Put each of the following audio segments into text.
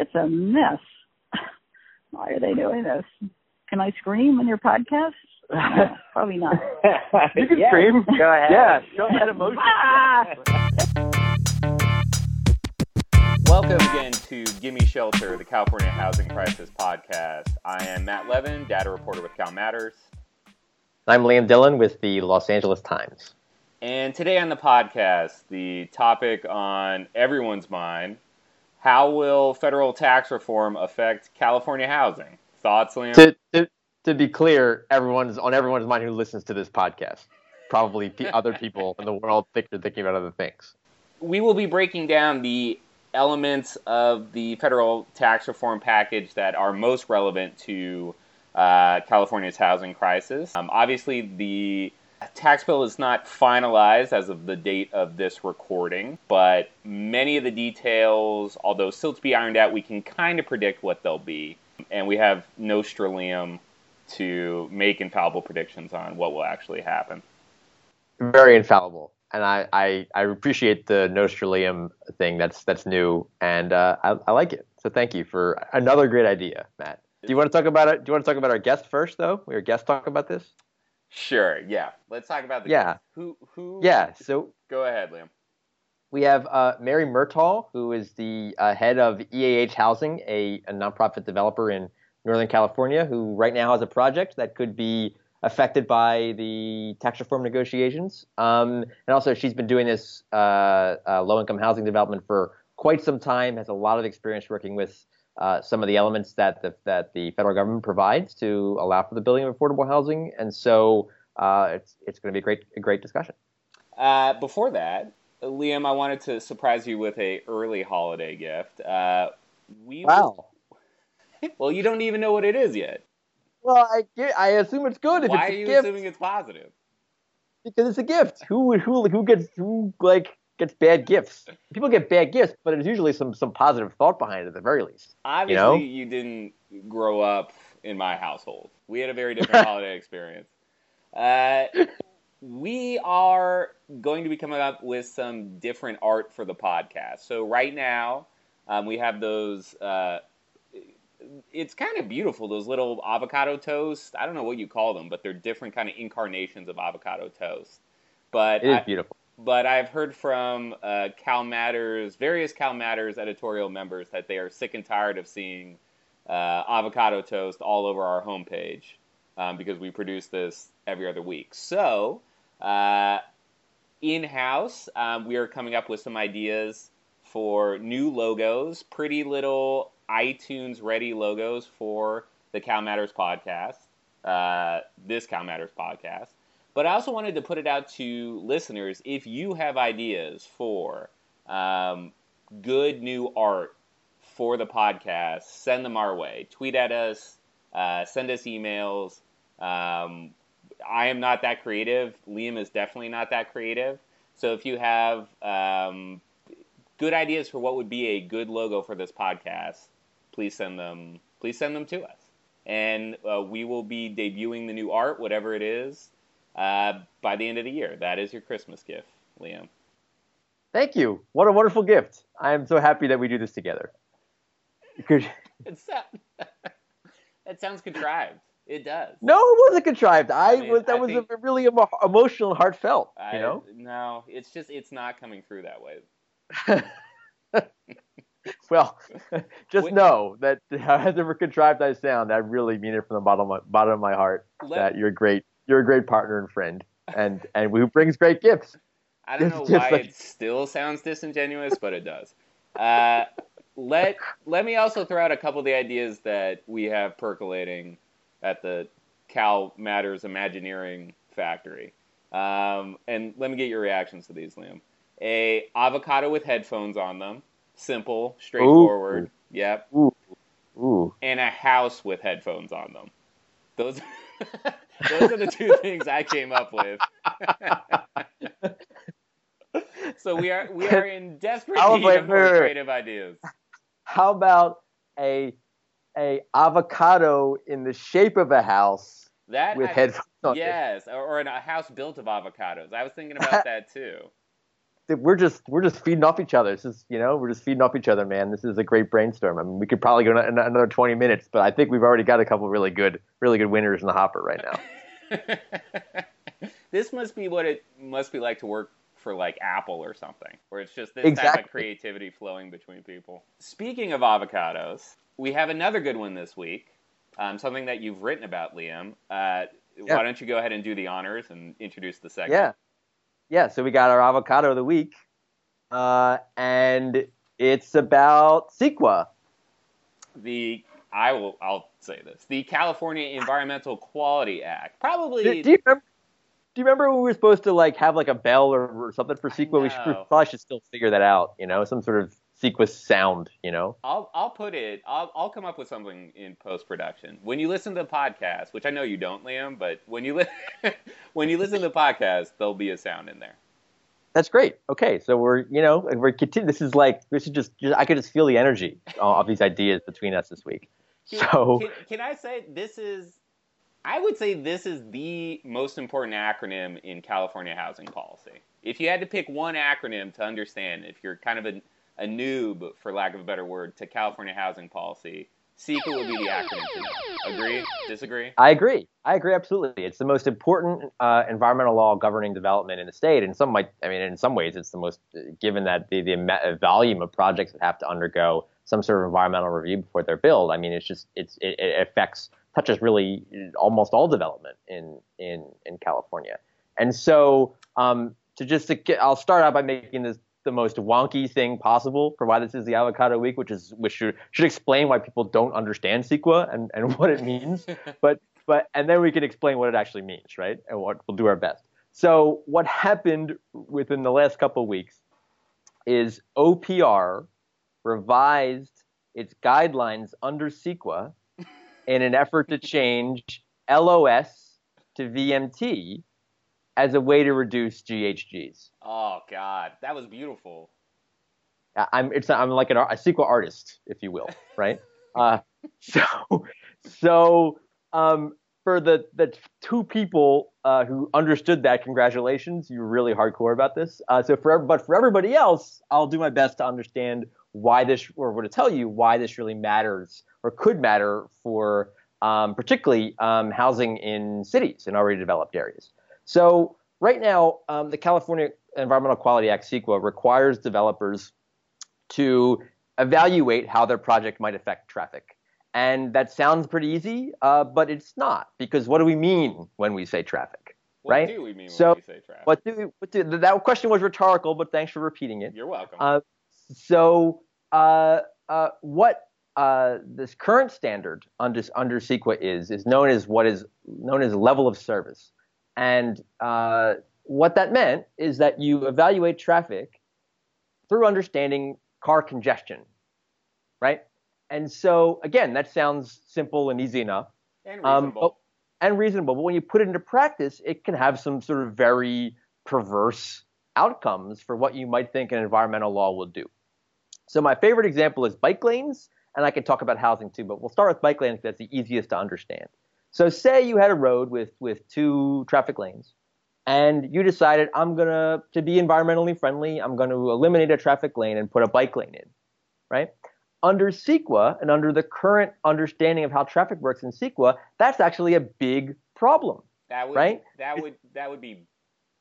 It's a mess. Why are they doing this? Can I scream in your podcast? No, probably not. you can Yeah, scream. Go ahead. Yeah, show that emotion. Ah! Welcome again to Gimme Shelter, the California Housing Crisis podcast. I am Matt Levin, data reporter with Cal Matters. I'm Liam Dillon with the Los Angeles Times. And today on the podcast, the topic on everyone's mind how will federal tax reform affect California housing? Thoughts, Liam? To, to, to be clear, everyone's on everyone's mind who listens to this podcast. Probably pe- other people in the world think they're thinking about other things. we will be breaking down the elements of the federal tax reform package that are most relevant to uh, California's housing crisis. Um, obviously, the tax bill is not finalized as of the date of this recording, but many of the details, although still to be ironed out, we can kind of predict what they'll be. And we have Nostralium to make infallible predictions on what will actually happen. Very infallible. And I, I, I appreciate the Nostralium thing. That's that's new, and uh, I, I like it. So thank you for another great idea, Matt. Do you want to talk about it? Do you want to talk about our guest first, though? Will your guest talk about this? Sure, yeah. Let's talk about the Yeah. Who who Yeah. So Go ahead, Liam. We have uh, Mary Murtagh, who is the uh, head of EAH Housing, a, a nonprofit developer in Northern California, who right now has a project that could be affected by the tax reform negotiations. Um, and also, she's been doing this uh, uh, low income housing development for quite some time, has a lot of experience working with uh, some of the elements that the, that the federal government provides to allow for the building of affordable housing. And so uh, it's, it's going to be a great, a great discussion. Uh, before that, Liam, I wanted to surprise you with a early holiday gift. Uh, we well, you don't even know what it is yet. Well, I I assume it's good if Why it's are you gift assuming it's positive? because it's a gift. Who who who gets who like gets bad gifts? People get bad gifts, but there's usually some some positive thought behind it at the very least. Obviously, know? you didn't grow up in my household. We had a very different holiday experience. Uh, we are going to be coming up with some different art for the podcast. So right now, um, we have those. Uh, it's kind of beautiful. Those little avocado toast. I don't know what you call them, but they're different kind of incarnations of avocado toast. But It is I- beautiful. But I've heard from uh, Cal Matters, various Cal Matters editorial members, that they are sick and tired of seeing uh, avocado toast all over our homepage um, because we produce this every other week. So, uh, in house, um, we are coming up with some ideas for new logos, pretty little iTunes ready logos for the Cal Matters podcast, uh, this Cal Matters podcast. But I also wanted to put it out to listeners if you have ideas for um, good new art for the podcast, send them our way. Tweet at us, uh, send us emails. Um, I am not that creative. Liam is definitely not that creative. So if you have um, good ideas for what would be a good logo for this podcast, please send them. Please send them to us, and uh, we will be debuting the new art, whatever it is, uh, by the end of the year. That is your Christmas gift, Liam. Thank you. What a wonderful gift. I am so happy that we do this together. That sounds contrived. It does. no, it wasn't contrived. I, I mean, was that I was think- a really emo- emotional and heartfelt. I, you know. No, it's just it's not coming through that way. well, just Wait. know that however contrived I sound, I really mean it from the bottom of my, bottom of my heart. Let- that you're great. You're a great partner and friend, and and who brings great gifts. I don't know why like- it still sounds disingenuous, but it does. Uh, let let me also throw out a couple of the ideas that we have percolating at the Cal Matters Imagineering Factory, um, and let me get your reactions to these, Liam. A avocado with headphones on them, simple, straightforward. Yep, Ooh, ooh. and a house with headphones on them. Those those are the two things I came up with. so we are we are in desperate need of more creative ideas. How about a a avocado in the shape of a house That with I- headphones on yes, or, or a house built of avocados. I was thinking about that too. We're just we're just feeding off each other. This is you know we're just feeding off each other, man. This is a great brainstorm. I mean, we could probably go an- another 20 minutes, but I think we've already got a couple really good really good winners in the hopper right now. this must be what it must be like to work for like Apple or something, where it's just this type of creativity flowing between people. Speaking of avocados, we have another good one this week. Um, something that you've written about, Liam. Uh, Yeah. Why don't you go ahead and do the honors and introduce the segment? Yeah, yeah. So we got our avocado of the week, uh, and it's about CEQA. The I will I'll say this: the California Environmental Quality Act. Probably. Do, do you remember? Do you remember when we were supposed to like have like a bell or, or something for I CEQA? We should probably should still figure that out. You know, some sort of CEQA sound. You know. I'll I'll put it. I'll I'll come up with something in post production. When you listen to the podcast, which I know you don't, Liam, but when you li- when you listen to the podcast, there'll be a sound in there. That's great. Okay, so we're you know we're continu- This is like this is just, just I could just feel the energy of these ideas between us this week. Can, So can, can I say this is? I would say this is the most important acronym in California housing policy. If you had to pick one acronym to understand, if you're kind of a, a noob, for lack of a better word, to California housing policy, CEQA would be the acronym to know. Agree? Disagree? I agree. I agree absolutely. It's the most important uh, environmental law governing development in the state. And some might, I mean, in some ways, it's the most, given that the, the volume of projects that have to undergo some sort of environmental review before they're built. I mean, it's just, it's, it, it affects, touches really almost all development in, in, in California. And so, um, to just, to get, I'll start out by making this the most wonky thing possible for why this is the avocado week, which is, which should, should explain why people don't understand CEQA and, and what it means but but and then we can explain what it actually means, right? And what we'll do our best. So what happened within the last couple of weeks is OPR revised its guidelines under CEQA in an effort to change LOS to VMT as a way to reduce GHGs. Oh God, that was beautiful. I'm it's I'm like an, a sequel artist, if you will, right? uh, so so um, for the the two people uh, who understood that, congratulations, you're really hardcore about this. Uh, so for but for everybody else, I'll do my best to understand why this or to tell you why this really matters or could matter for um, particularly um, housing in cities in already developed areas. So right now, um, the California Environmental Quality Act (CEQA) requires developers to evaluate how their project might affect traffic. And that sounds pretty easy, uh, but it's not because what do we mean when we say traffic? What Right? do we mean So, when we say traffic? What do, what do that question was rhetorical, but thanks for repeating it. You're welcome. Uh, so, uh, uh, what uh, this current standard under under CEQA is is known as what is known as level of service, and uh, what that meant is that you evaluate traffic through understanding car congestion, right? And so, again, that sounds simple and easy enough and um, reasonable. but- and reasonable. But when you put it into practice, it can have some sort of very perverse outcomes for what you might think an environmental law will do. So my favorite example is bike lanes, and I can talk about housing too, but we'll start with bike lanes. 'cause That's the easiest to understand. So say you had a road with with two traffic lanes, and you decided I'm gonna to be environmentally friendly, I'm going to eliminate a traffic lane and put a bike lane in, right? Under CEQA and under the current understanding of how traffic works in CEQA, that's actually a big problem. that would right? that would that would be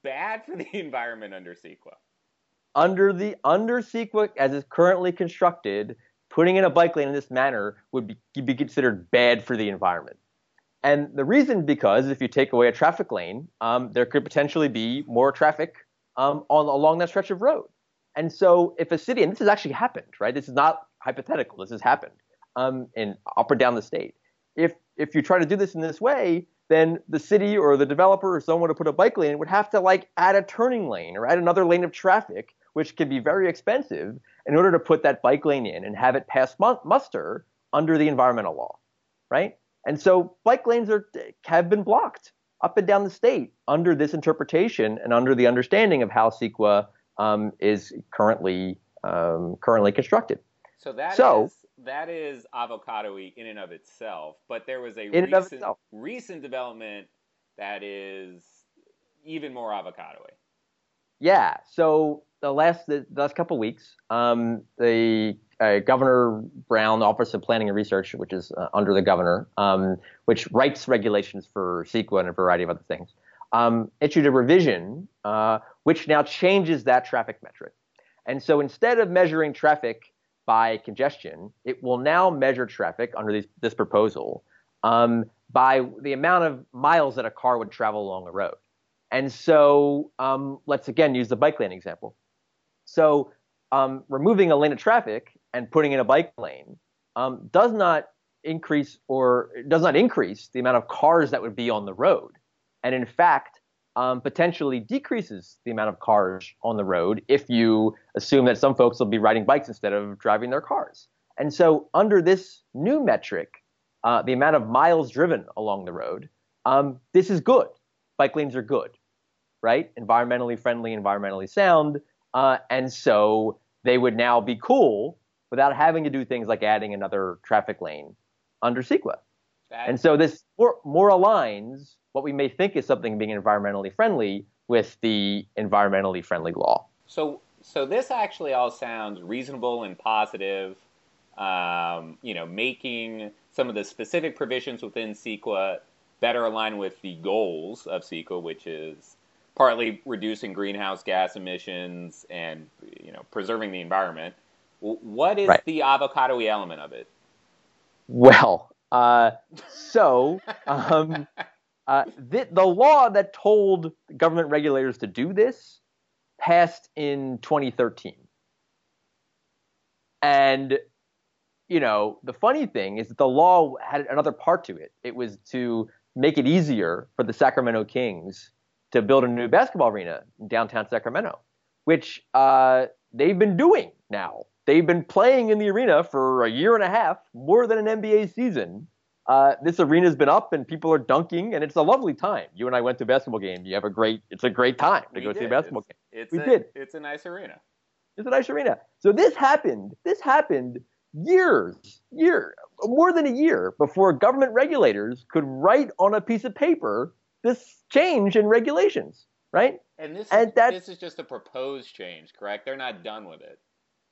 bad for the environment under CEQA. Under the under CEQA as it's currently constructed, putting in a bike lane in this manner would be, be considered bad for the environment. And the reason because if you take away a traffic lane, um, there could potentially be more traffic um, on along that stretch of road. And so if a city, and this has actually happened, right? This is not hypothetical. This has happened um, in up or down the state. If if you try to do this in this way, then the city or the developer or someone to put a bike lane would have to like add a turning lane or add another lane of traffic, which can be very expensive in order to put that bike lane in and have it pass muster under the environmental law, right? And so bike lanes are have been blocked up and down the state under this interpretation and under the understanding of how CEQA um, is currently um, currently constructed. So that is So- that is avocado-y in and of itself. But there was a In and of recent recent development that is even more avocado-y. Yeah. So the last the, last couple of weeks, um, the uh, Governor Brown Office of Planning and Research, which is uh, under the governor, um, which writes regulations for CEQA and a variety of other things, um, issued a revision uh, which now changes that traffic metric. And so instead of measuring traffic by congestion, it will now measure traffic under these, this proposal um, by the amount of miles that a car would travel along a road. And so um, let's again use the bike lane example. So um, removing a lane of traffic and putting in a bike lane um, does not increase or does not increase the amount of cars that would be on the road, and in fact um, potentially decreases the amount of cars on the road if you assume that some folks will be riding bikes instead of driving their cars. And so under this new metric, uh, the amount of miles driven along the road, um, this is good. Bike lanes are good, right? Environmentally friendly, environmentally sound. Uh, and so they would now be cool without having to do things like adding another traffic lane under CEQA. And so this more, more aligns what we may think is something being environmentally friendly with the environmentally friendly law. So, so this actually all sounds reasonable and positive. Um, you know, making some of the specific provisions within CEQA better align with the goals of CEQA, which is partly reducing greenhouse gas emissions and you know preserving the environment. What is right. the avocado element of it? Well, uh, so um, uh, the, the law that told government regulators to do this passed in 2013, and you know the funny thing is that the law had another part to it. It was to make it easier for the Sacramento Kings to build a new basketball arena in downtown Sacramento, which uh, they've been doing now. They've been playing in the arena for a year and a half, more than an NBA season. Uh, this arena's been up and people are dunking, and it's a lovely time. You and I went to a basketball game. You have a great. It's a great time to we go did. see a basketball it's, game. It's we a, did. It's a nice arena. It's a nice arena. So this happened. This happened years, year, more than a year before government regulators could write on a piece of paper this change in regulations, right? And this and is, this is just a proposed change, correct? They're not done with it.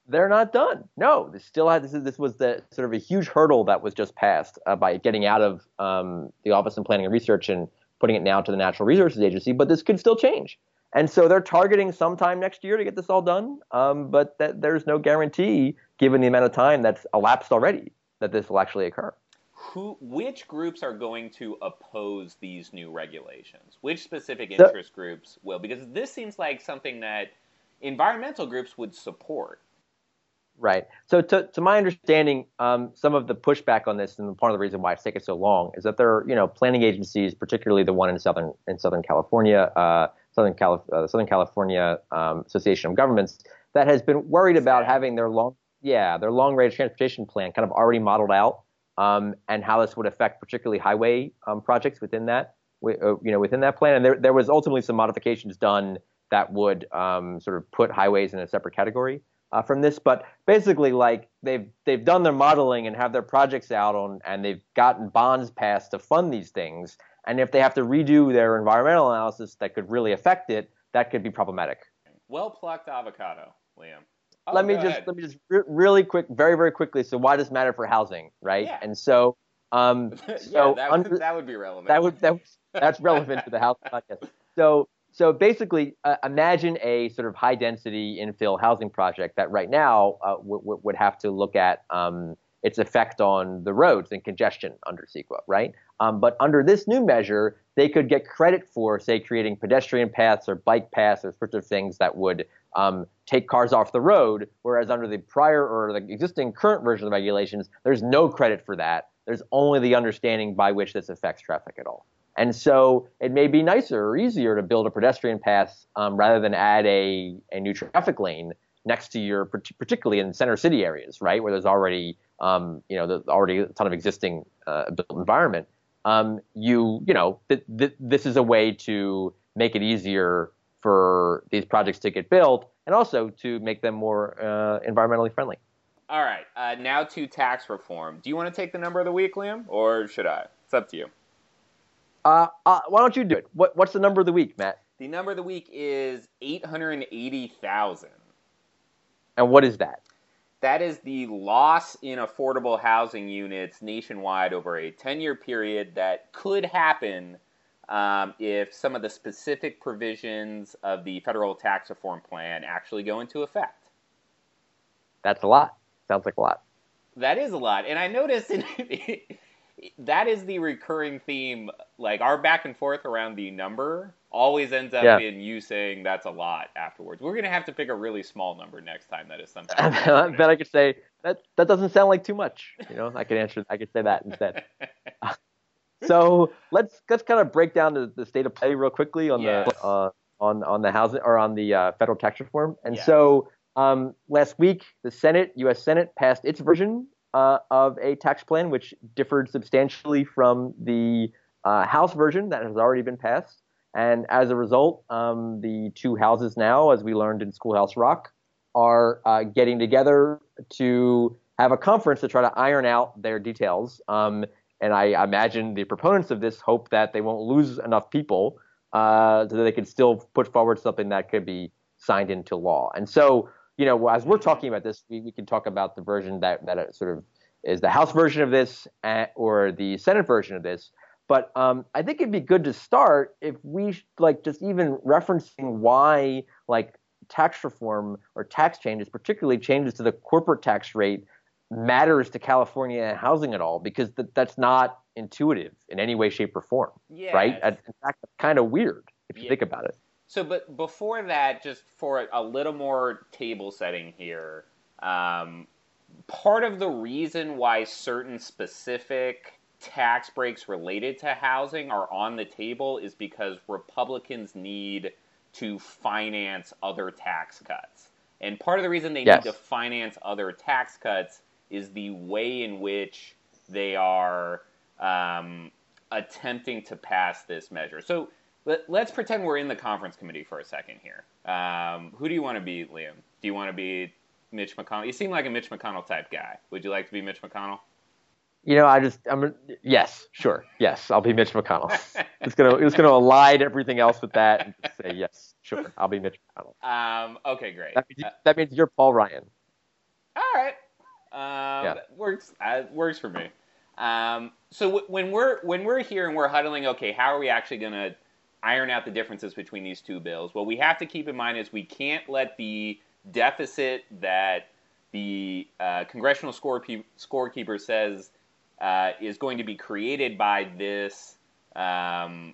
They're not done. No, this still had this. Is, this was the sort of a huge hurdle that was just passed uh, by getting out of um, the Office of Planning and Research and putting it now to the Natural Resources Agency. But this could still change, and so they're targeting sometime next year to get this all done. Um, but that, there's no guarantee, given the amount of time that's elapsed already, that this will actually occur who which groups are going to oppose these new regulations? Which specific interest so, groups will? Because this seems like something that environmental groups would support. Right. So, to, to my understanding, um, some of the pushback on this, and part of the reason why it's taken so long, is that there are, you know, planning agencies, particularly the one in southern in Southern California, uh, Southern, Calif- uh, Southern California um, Association of Governments, that has been worried about having their long, yeah, their long range transportation plan kind of already modeled out um, and how this would affect particularly highway um, projects within that, uh, you know, within that plan. And there, there was ultimately some modifications done that would um, sort of put highways in a separate category uh, from this. But basically, like they've they've done their modeling and have their projects out on, and they've gotten bonds passed to fund these things. And if they have to redo their environmental analysis that could really affect it, that could be problematic. Well plucked avocado, Liam. Oh, let me just ahead. let me just re- really quick, very very quickly. So why does it matter for housing, right? Yeah. And so, um, yeah, so that, under, would, that would be relevant. that would that that's relevant to the house podcast. So so basically, uh, imagine a sort of high density infill housing project that right now uh, w- w- would have to look at um, its effect on the roads and congestion under CEQA, right? Um, but under this new measure, they could get credit for, say, creating pedestrian paths or bike paths or sorts of things that would um, take cars off the road, whereas under the prior or the existing current version of the regulations, there's no credit for that. There's only the understanding by which this affects traffic at all. And so it may be nicer or easier to build a pedestrian path um, rather than add a, a new traffic lane next to your, particularly in center city areas, right, where there's already, um, you know, there's already a ton of existing uh, built environment. Um, you, you know, th- th- this is a way to make it easier for these projects to get built and also to make them more uh, environmentally friendly. All right, uh, now to tax reform. Do you want to take the number of the week, Liam, or should I? It's up to you. Uh, uh, why don't you do it? What, what's the number of the week, Matt? The number of the week is 880,000. And what is that? That is the loss in affordable housing units nationwide over a 10 year period that could happen um, if some of the specific provisions of the federal tax reform plan actually go into effect. That's a lot. Sounds like a lot. That is a lot. And I noticed in, that is the recurring theme. Like our back and forth around the number always ends up Yeah. in you saying that's a lot afterwards. We're going to have to pick a really small number next time that is. And then I could say that that doesn't sound like too much. You know, I could answer. I could say that instead. So let's let's kind of break down the, the state of play real quickly on Yes. the uh, on on the housing or on the uh, federal tax reform. And Yes. so um, last week, the Senate, U.S. Senate, passed its version uh, of a tax plan, which differed substantially from the uh, House version that has already been passed. And as a result, um, the two houses now, as we learned in Schoolhouse Rock, are uh, getting together to have a conference to try to iron out their details. Um, and I imagine the proponents of this hope that they won't lose enough people uh, so that they can still put forward something that could be signed into law. And so, you know, as we're talking about this, we, we can talk about the version that that sort of is the House version of this uh, or the Senate version of this. But um, I think it'd be good to start if we like just even referencing why like tax reform or tax changes, particularly changes to the corporate tax rate, matters to California housing at all because th- that's not intuitive in any way, shape, or form, Yes. right? In fact, it's kind of weird if you Yeah. think about it. So, but before that, just for a little more table setting here, um, part of the reason why certain specific tax breaks related to housing are on the table is because Republicans need to finance other tax cuts. And part of the reason they Yes. need to finance other tax cuts is the way in which they are um, attempting to pass this measure. So let, let's pretend we're in the conference committee for a second here. Um, who do you want to be, Liam? Do you want to be Mitch McConnell? You seem like a Mitch McConnell type guy. Would you like to be Mitch McConnell? You know, I just, I'm, yes, sure, yes, I'll be Mitch McConnell. it's gonna, it's gonna align everything else with that and just say yes, sure, I'll be Mitch McConnell. Um, okay, great. That means, Uh, that means you're Paul Ryan. All right. Um, Yeah. works. Uh, works for me. Um, so w- when we're when we're here and we're huddling, okay, how are we actually going to iron out the differences between these two bills? What we have to keep in mind is we can't let the deficit that the uh, congressional scorekeep- scorekeeper says uh, is going to be created by this um,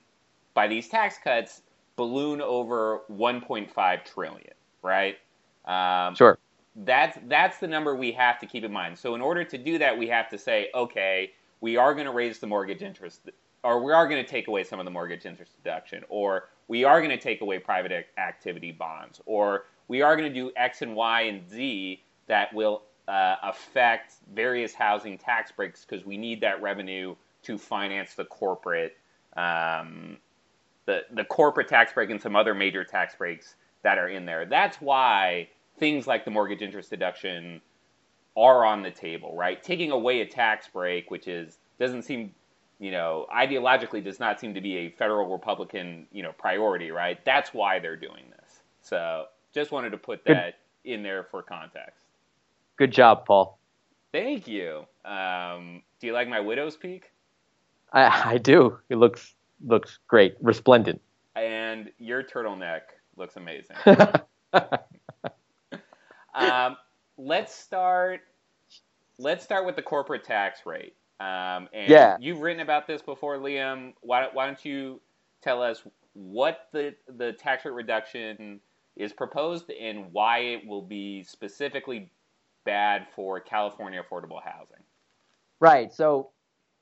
by these tax cuts balloon over 1.5 trillion, right? Um, Sure. That's that's the number we have to keep in mind. So in order to do that, we have to say, okay, we are going to raise the mortgage interest, or we are going to take away some of the mortgage interest deduction, or we are going to take away private activity bonds, or we are going to do X and Y and Z that will uh, affect various housing tax breaks because we need that revenue to finance the corporate um, the the corporate tax break and some other major tax breaks that are in there. That's why things like the mortgage interest deduction are on the table, right? Taking away a tax break, which is doesn't seem, you know, ideologically does not seem to be a federal Republican, you know, priority, right? That's why they're doing this. So just wanted to put Good. that in there for context. Good job, Paul. Thank you. Um, do you like my widow's peak? I, I do. It looks looks great, resplendent. And your turtleneck looks amazing. um, let's start. Let's start with the corporate tax rate. Um, and Yeah. you've written about this before, Liam. Why, why don't you tell us what the the tax rate reduction is proposed and why it will be specifically bad for California affordable housing? Right. So,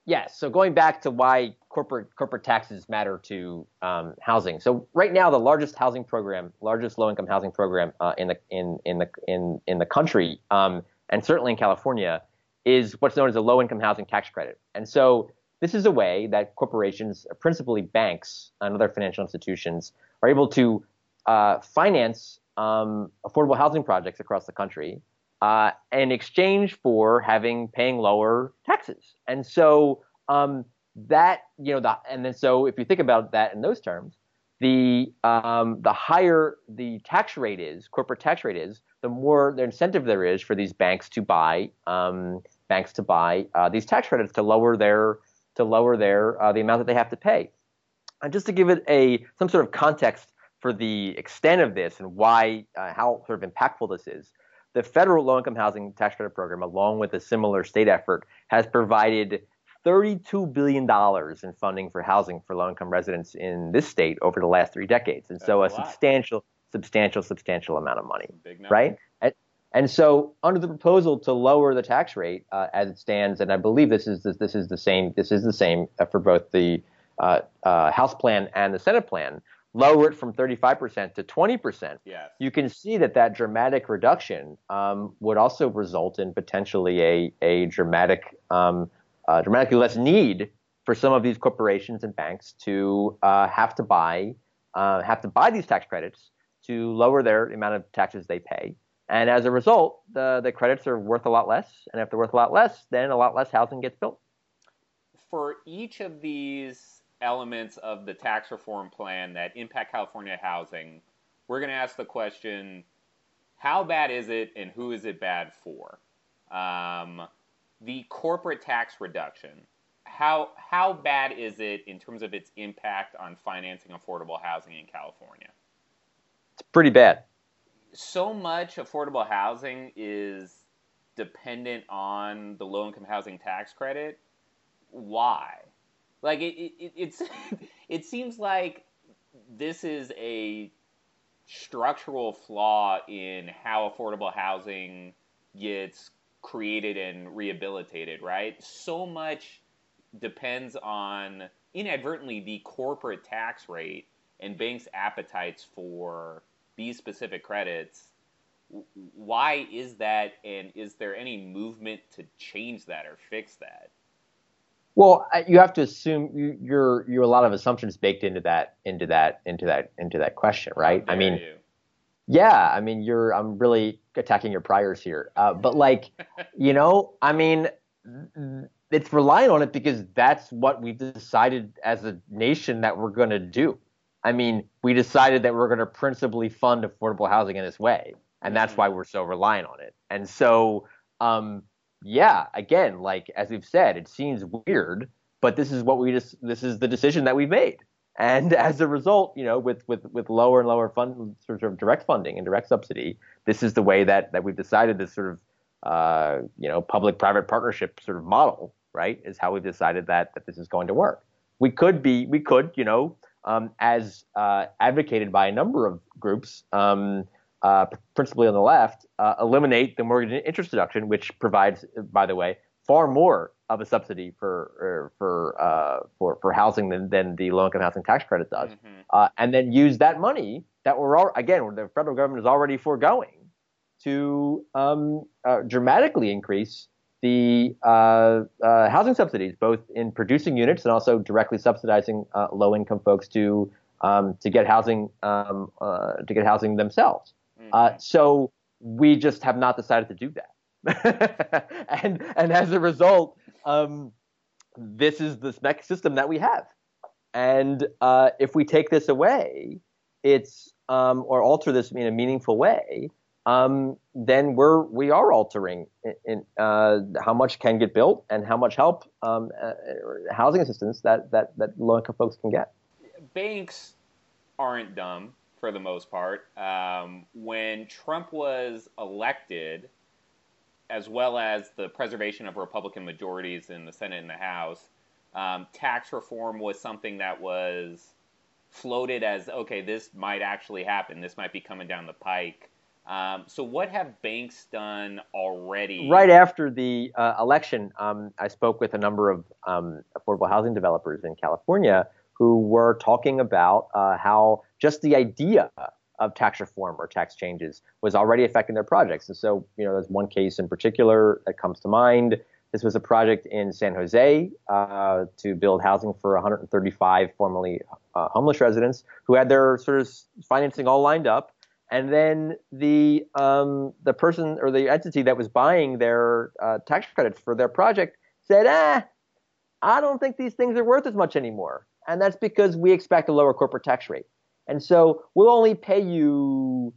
yes. So going back to why corporate corporate taxes matter to um, housing. So right now, the largest housing program, largest low income housing program uh, in the in in the in in the country, um, and certainly in California, is what's known as a low income housing tax credit. And so this is a way that corporations, principally banks and other financial institutions, are able to uh, finance um, affordable housing projects across the country uh, in exchange for having paying lower taxes. And so um, that you know, the, and then so if you think about that in those terms, the um, the higher the tax rate is, corporate tax rate is, the more the incentive there is for these banks to buy um, banks to buy uh, these tax credits to lower their to lower their uh, the amount that they have to pay. And just to give it a some sort of context for the extent of this and why uh, how sort of impactful this is, the federal low-income housing tax credit program, along with a similar state effort, has provided $32 billion in funding for housing for low-income residents in this state over the last three decades. And That's so a a, substantial, substantial, substantial amount of money, right? And, and so under the proposal to lower the tax rate uh, as it stands, and I believe this is this is the same this is the same uh, for both the uh, uh, House plan and the Senate plan, lower it from 35% to 20% Yes. you can see that that dramatic reduction um, would also result in potentially a, a dramatic, um, uh, dramatically less need for some of these corporations and banks to uh, have to buy uh, have to buy these tax credits to lower their amount of taxes they pay. And as a result, the, the credits are worth a lot less. And if they're worth a lot less, then a lot less housing gets built. for each of these elements of the tax reform plan that impact California housing, we're going to ask the question how bad is it and who is it bad for? Um, the corporate tax reduction, how, how bad is it in terms of its impact on financing affordable housing in California? It's pretty bad. so much affordable housing is dependent on the low income housing tax credit. Why? Like it, it, it it's it seems like this is a structural flaw in how affordable housing gets created and rehabilitated, right? So much depends on inadvertently the corporate tax rate and banks' appetites for these specific credits. Why is that, and is there any movement to change that or fix that? Well, you have to assume you, you're you're a lot of assumptions baked into that into that into that into that question, right? I mean, you. yeah, I mean, you're I'm really attacking your priors here, uh, but like, you know, I mean, it's relying on it because that's what we decided as a nation that we're going to do. I mean, we decided that we're going to principally fund affordable housing in this way, and that's Mhm. why we're so reliant on it. And so, um, yeah, again, like as we've said, it seems weird, but this is what we just this is the decision that we've made. And as a result, you know, with with with lower and lower fund sort of direct funding and direct subsidy, this is the way that that we've decided this sort of uh, you know public-private partnership sort of model, right? Is how we've decided that that this is going to work. We could be we could you know um, as uh, advocated by a number of groups. Um, uh, principally on the left, uh, eliminate the mortgage interest deduction, which provides, by the way, far more of a subsidy for er, for uh, for for housing than, than the low income housing tax credit does, Mhm. uh, and then use that money that we're all, again the federal government is already foregoing to um, uh, dramatically increase the uh, uh, housing subsidies, both in producing units and also directly subsidizing uh, low income folks to um, to get housing um, uh, to get housing themselves. Mhm. Uh, so we just have not decided to do that, and and as a result, um, this is the spec system that we have. And uh, if we take this away, it's um, or alter this in a meaningful way, um, then we're we are altering in, in, uh, how much can get built and how much help um, uh, housing assistance that that that low income folks can get. banks aren't dumb for the most part. Um, when Trump was elected, as well as the preservation of Republican majorities in the Senate and the House, um, tax reform was something that was floated as okay, this might actually happen. This might be coming down the pike. Um, so, what have banks done already? Right after the uh, election, um, I spoke with a number of um, affordable housing developers in California who were talking about uh, how just the idea of tax reform or tax changes was already affecting their projects. And so, you know, there's one case in particular that comes to mind. This was a project in San Jose uh, to build housing for 135 formerly uh, homeless residents who had their sort of financing all lined up and then the um, the person or the entity that was buying their uh, tax credits for their project said, "Ah, I don't think these things are worth as much anymore," and that's because we expect a lower corporate tax rate. And so we'll only pay you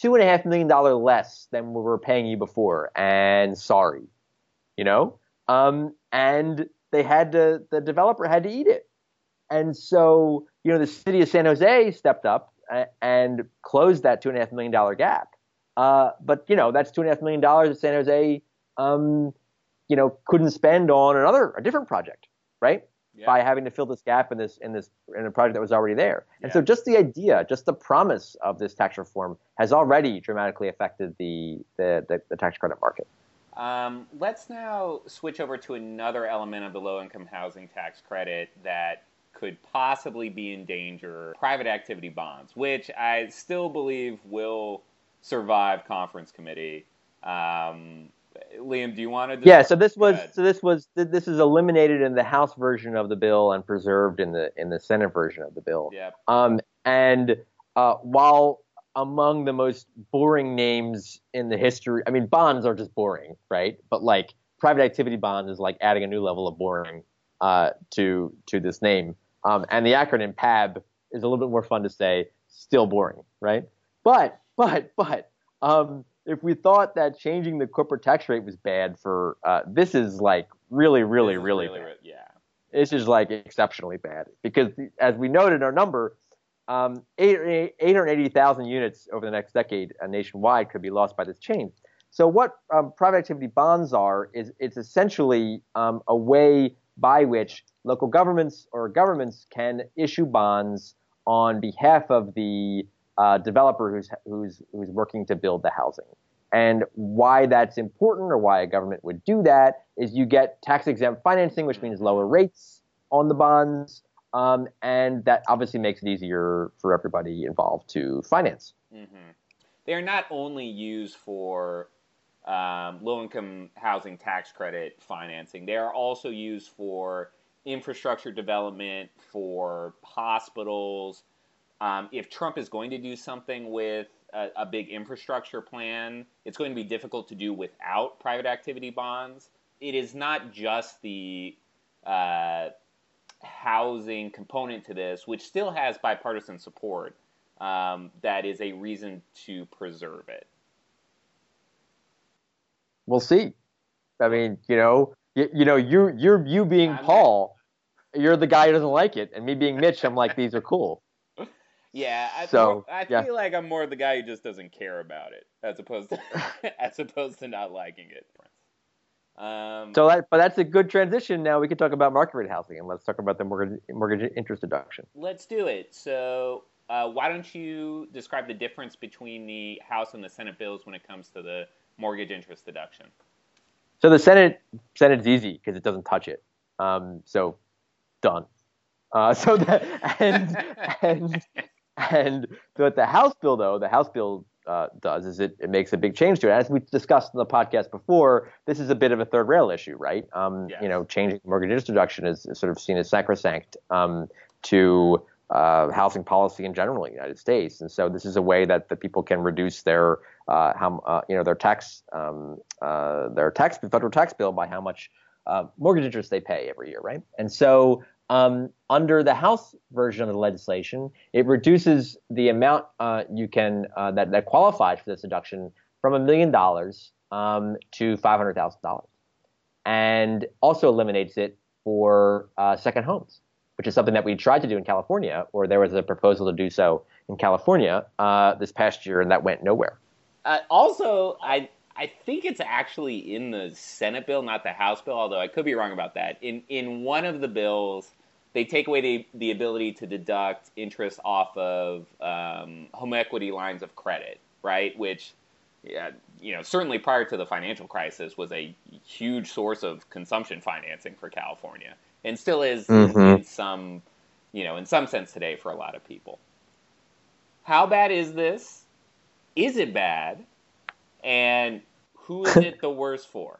two and a half million dollar less than we were paying you before. And sorry, you know. Um, and they had to, the developer had to eat it. And so, you know, the city of San Jose stepped up and closed that two and a half million dollar gap. Uh, but you know, that's two and a half million dollars that San Jose, um, you know, couldn't spend on another, a different project, right? Yeah. By having to fill this gap in this in this in a project that was already there. And yeah. so, just the idea, just the promise of this tax reform has already dramatically affected the the, the, the tax credit market. Um, let's now switch over to another element of the low income housing tax credit that could possibly be in danger private activity bonds, which I still believe will survive conference committee. Um, Liam, do you want to? Yeah. So this was so this was this is eliminated in the House version of the bill and preserved in the in the Senate version of the bill. Yeah. Um, and uh, while among the most boring names in the history, I mean, bonds are just boring, right? But like private activity bonds is like adding a new level of boring uh, to to this name. Um, and the acronym PAB is a little bit more fun to say. Still boring, right? But but but um, if we thought that changing the corporate tax rate was bad for uh, this is like really really really, really bad. yeah. This is like exceptionally bad because as we noted in our number, um, 880,000 units over the next decade uh, nationwide could be lost by this change. So what um, private activity bonds are is it's essentially um, a way by which local governments or governments can issue bonds on behalf of the uh, developer who's who's who's working to build the housing. And why that's important or why a government would do that is you get tax exempt financing, which means lower rates on the bonds, um, and that obviously makes it easier for everybody involved to finance. Mm-hmm. They are not only used for um, low income housing tax credit financing, they are also used for infrastructure development, for hospitals. Um, if Trump is going to do something with a, a, big infrastructure plan, it's going to be difficult to do without private activity bonds. It is not just the uh, housing component to this, which still has bipartisan support, um, that is a reason to preserve it. We'll see. I mean, you know, you, you know, you you're you being I'm Paul, you're the guy who doesn't like it, and me being Mitch, I'm like, these are cool. Yeah, I, so, I yeah. feel like I'm more the guy who just doesn't care about it, as opposed to as opposed to not liking it. Um, so that, but that's a good transition. Now we can talk about market rate housing, and let's talk about the mortgage mortgage interest deduction. Let's do it. So uh, why don't you describe the difference between the House and the Senate bills when it comes to the mortgage interest deduction? So the Senate Senate's easy because it doesn't touch it. Um, so done. Uh, so that and and and but the House bill though, the House bill uh, does is it, it makes a big change to it. As we discussed in the podcast before, this is a bit of a third rail issue, right? Um, yes. You know, changing mortgage interest deduction is, is sort of seen as sacrosanct um, to uh, housing policy in general in the United States, and so this is a way that the people can reduce their uh, how uh, you know their tax um, uh, their tax federal tax bill by how much uh, mortgage interest they pay every year, right? And so um, under the House version of the legislation, it reduces the amount uh, you can uh, that that qualifies for this deduction from a million dollars um, to five hundred thousand dollars, and also eliminates it for uh, second homes, which is something that we tried to do in California, or there was a proposal to do so in California uh, this past year, and that went nowhere. Uh, also, I I think it's actually in the Senate bill, not the House bill, although I could be wrong about that. In in one of the bills, they take away the, the ability to deduct interest off of um, home equity lines of credit, right? Which, yeah, you know, certainly prior to the financial crisis was a huge source of consumption financing for California, and still is mm-hmm. in some, you know, in some sense today for a lot of people. How bad is this? Is it bad? And who is it the worst for?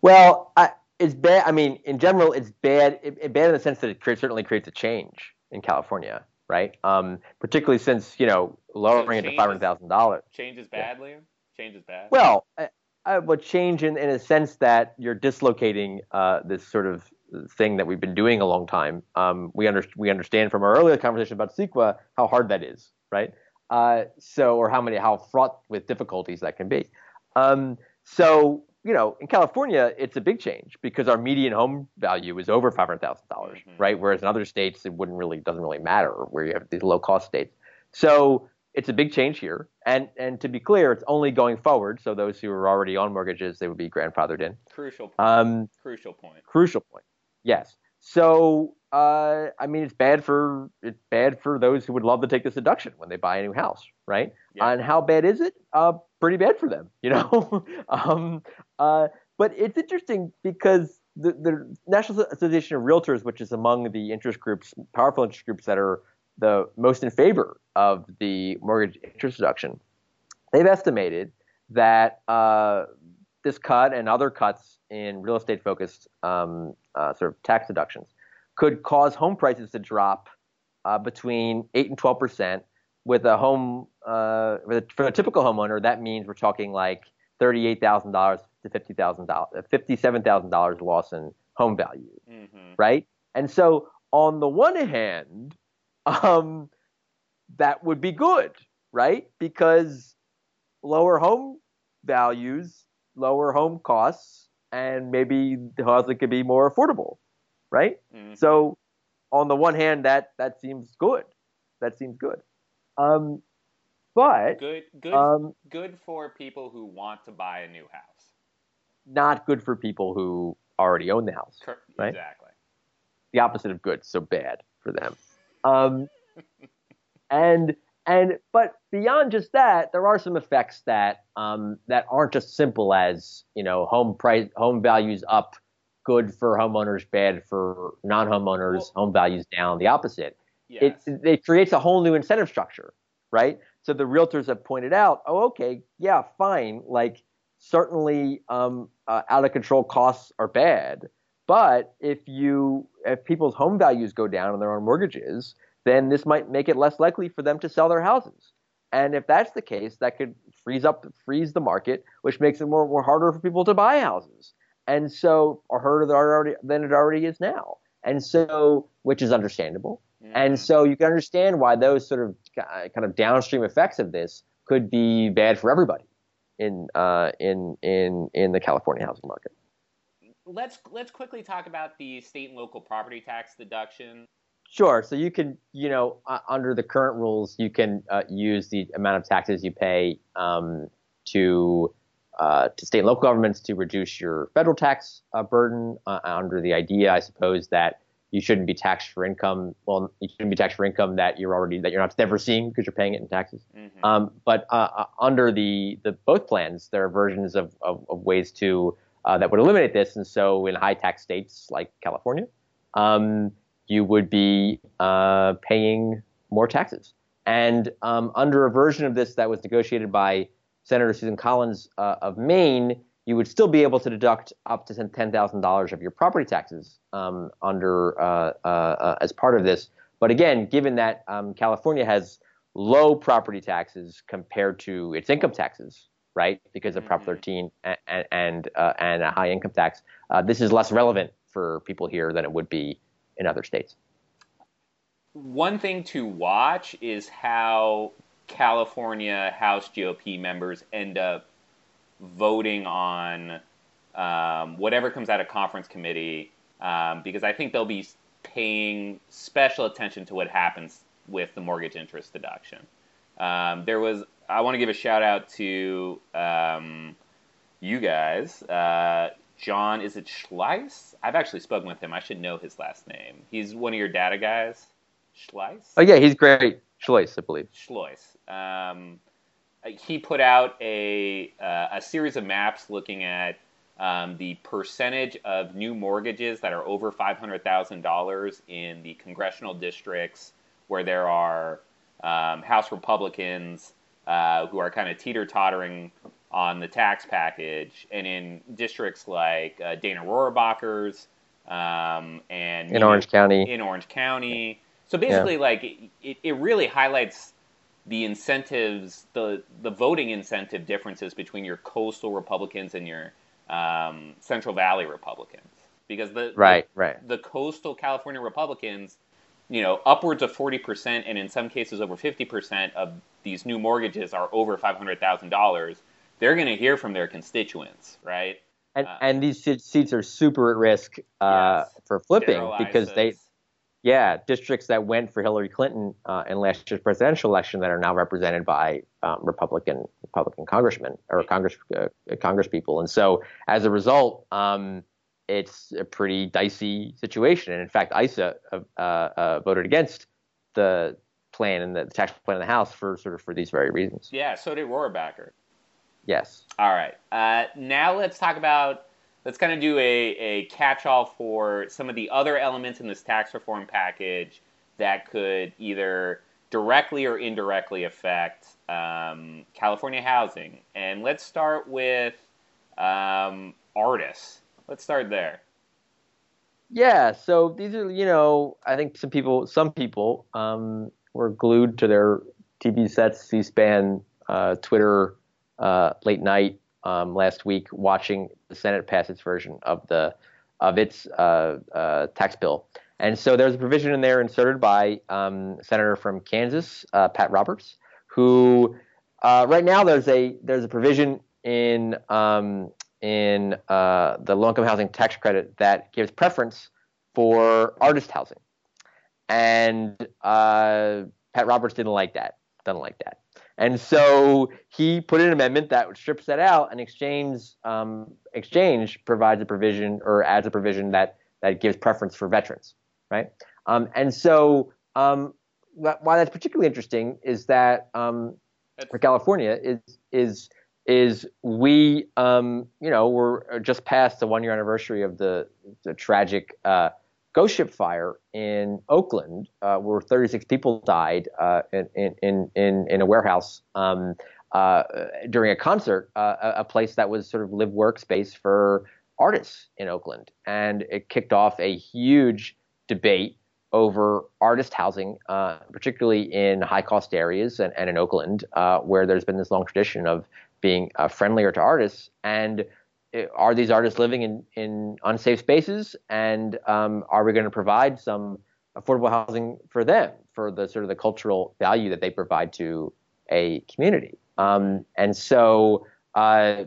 Well, I, it's bad. I mean, in general, it's bad. It, it bad in the sense that it creates, certainly creates a change in California, right? Um, particularly since you know lowering so it to five hundred thousand dollars. Changes bad, yeah. Changes bad. Well, I, I would change in, in a sense that you're dislocating uh, this sort of thing that we've been doing a long time. Um, we under, we understand from our earlier conversation about CEQA how hard that is, right? Uh, so, or how many how fraught with difficulties that can be. Um, so, you know, in California, it's a big change because our median home value is over five hundred thousand dollars, Mhm. right? Whereas in other states, it wouldn't really doesn't really matter where you have these low cost states. So it's a big change here, and and to be clear, it's only going forward. So those who are already on mortgages, they would be grandfathered in. Crucial. Point. Um, crucial point. crucial point. Yes. So uh, I mean, it's bad for it's bad for those who would love to take this deduction when they buy a new house, right? Yeah. And how bad is it? Uh, pretty bad for them, you know. um, uh, but it's interesting because the, the National Association of Realtors, which is among the interest groups, powerful interest groups that are the most in favor of the mortgage interest deduction, they've estimated that uh, this cut and other cuts in real estate focused um, uh, sort of tax deductions could cause home prices to drop uh, between 8 and 12 percent. With a home, uh, for a typical homeowner, that means we're talking like thirty-eight thousand dollars to fifty thousand dollars, fifty-seven thousand dollars loss in home value, Mm-hmm. right? And so, on the one hand, um, that would be good, right? Because lower home values, lower home costs, and maybe the housing could be more affordable, right? Mhm. So, on the one hand, that that seems good. That seems good. Um, but good. Good. um, good for people who want to buy a new house. not good for people who already own the house. Cor- Right. Exactly. the opposite of good, so bad for them. Um, and and but beyond just that, there are some effects that um, that aren't just simple as you know home price, home values up, good for homeowners, bad for non-homeowners, Well- home values down. The opposite. Yes. It it creates a whole new incentive structure, right? So the realtors have pointed out, oh, okay, yeah, fine, like certainly um, uh, out of control costs are bad, but if you if people's home values go down on their own mortgages, then this might make it less likely for them to sell their houses. And if that's the case, that could freeze up freeze the market, which makes it more, more harder for people to buy houses. And so, or harder than already than it already is now. And so, which is understandable. And Mhm. so you can understand why those sort of uh, kind of downstream effects of this could be bad for everybody in uh, in in in the California housing market. let's let's quickly talk about the state and local property tax deduction. Sure. So you can, you know, uh, under the current rules, you can uh, use the amount of taxes you pay um, to uh, to state and local governments to reduce your federal tax uh, burden. Uh, under the idea, I suppose that you shouldn't be taxed for income. Well, you shouldn't be taxed for income that you're already that you're not never seeing because you're paying it in taxes. Mhm. Um, but uh, uh, under the, the both plans, there are versions of, of, of ways to uh, that would eliminate this. And so, in high tax states like California, um, you would be uh, paying more taxes. And um, under a version of this that was negotiated by Senator Susan Collins uh, of Maine, you would still be able to deduct up to ten thousand dollars of your property taxes um, under uh, uh, uh, as part of this. But again, given that um, California has low property taxes compared to its income taxes, right? Because of Prop Mhm. 13 and and uh, and a high income tax, uh, this is less relevant for people here than it would be in other states. One thing to watch is how California House GOP members end up voting on um, whatever comes out of conference committee, um, because I think they'll be paying special attention to what happens with the mortgage interest deduction. Um, there was, I want to give a shout out to um, you guys. Uh, John, is it Schleiss? I've actually spoken with him. I should know his last name. He's one of your data guys. Schleiss? Oh yeah, he's great. Schleiss, I believe. Schloiss. Um, he put out a uh, a series of maps looking at um, the percentage of new mortgages that are over five hundred thousand dollars in the congressional districts where there are um, House Republicans uh, who are kind of teeter tottering on the tax package, and in districts like uh, Dana Rohrabacher's um, and In Orange County. in Orange County. So basically, like it, it really highlights the incentives, the the voting incentive differences between your coastal Republicans and your um, Central Valley Republicans. because the right, right. the coastal California Republicans, you know, upwards of 40% and in some cases over 50% of these new mortgages are over $500,000. They're going to hear from their constituents, right? And Uh, and these seats are super at risk uh, Yes. for flipping because they yeah districts that went for Hillary Clinton uh, in last year's presidential election that are now represented by um, Republican Republican congressmen or Congress uh, Congress people, and so as a result, um, it's a pretty dicey situation. And in fact, Issa uh, uh, voted against the plan and the tax plan in the House for sort of for these very reasons. Yeah, so did Rohrabacher. Yes. All right. Uh, now let's talk about. Let's kind of do a, a catch-all for some of the other elements in this tax reform package that could either directly or indirectly affect um, California housing. And let's start with um, artists. Let's start there. Yeah, so these are, you know, I think some people, some people um, were glued to their TV sets, C-SPAN, uh, Twitter, uh, late night um, last week, watching the Senate pass its version of the of its uh, uh, tax bill. And so there's a provision in there inserted by um, Senator from Kansas, uh, Pat Roberts, who uh, right now there's a there's a provision in um, in uh, the low income housing tax credit that gives preference for artist housing, and Pat Roberts didn't like that. Doesn't like that, and so he put in an amendment that strips that out, and exchange um, exchange provides a provision or adds a provision that that gives preference for veterans, right? Um, and so um, why that's particularly interesting is that um, for California is is is we um, you know we're just past the one year anniversary of the the tragic uh, ghost ship fire in Oakland, uh, where 36 people died uh, in, in in in a warehouse um, uh, during a concert, uh, a place that was sort of live workspace for artists in Oakland, and it kicked off a huge debate over artist housing, uh, particularly in high cost areas and, and in Oakland, uh, where there's been this long tradition of being friendlier to artists. And are these artists living in, in unsafe spaces? And um, are we going to provide some affordable housing for them for the sort of the cultural value that they provide to a community? Um, and so, uh,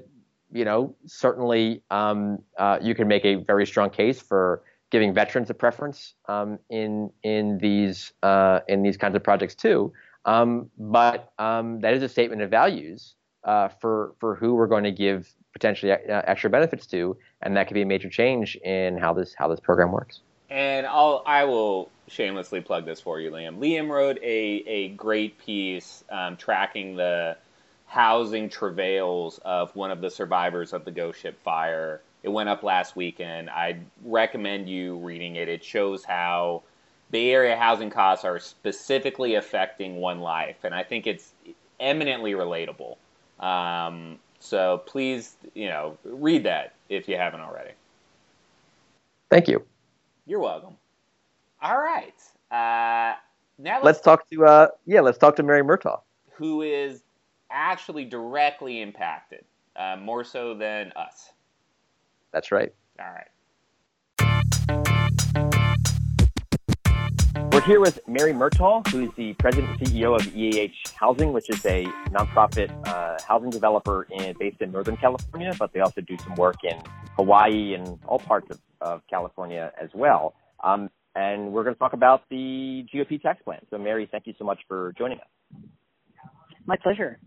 you know, certainly um, uh, you can make a very strong case for giving veterans a preference um, in in these uh, in these kinds of projects too. Um, but um, that is a statement of values uh, for for who we're going to give potentially uh, extra benefits to, and that could be a major change in how this how this program works. And I'll I will shamelessly plug this for you, Liam. Liam wrote a a great piece um, tracking the housing travails of one of the survivors of the ghost ship fire. It went up last weekend. I recommend you reading it. It shows how Bay Area housing costs are specifically affecting one life, and I think it's eminently relatable. Um, so please, you know, read that if you haven't already. Thank you. You're welcome. All right. Uh, now Let's talk to uh, yeah, let's talk to Mary Murtagh. who is actually directly impacted, uh, more so than us. That's right. All right. Here with Mary Murtagh, who is the president and CEO of EAH Housing, which is a nonprofit uh, housing developer in, based in Northern California, but they also do some work in Hawaii and all parts of, of California as well. Um, and we're going to talk about the GOP tax plan. So, Mary, thank you so much for joining us. My pleasure.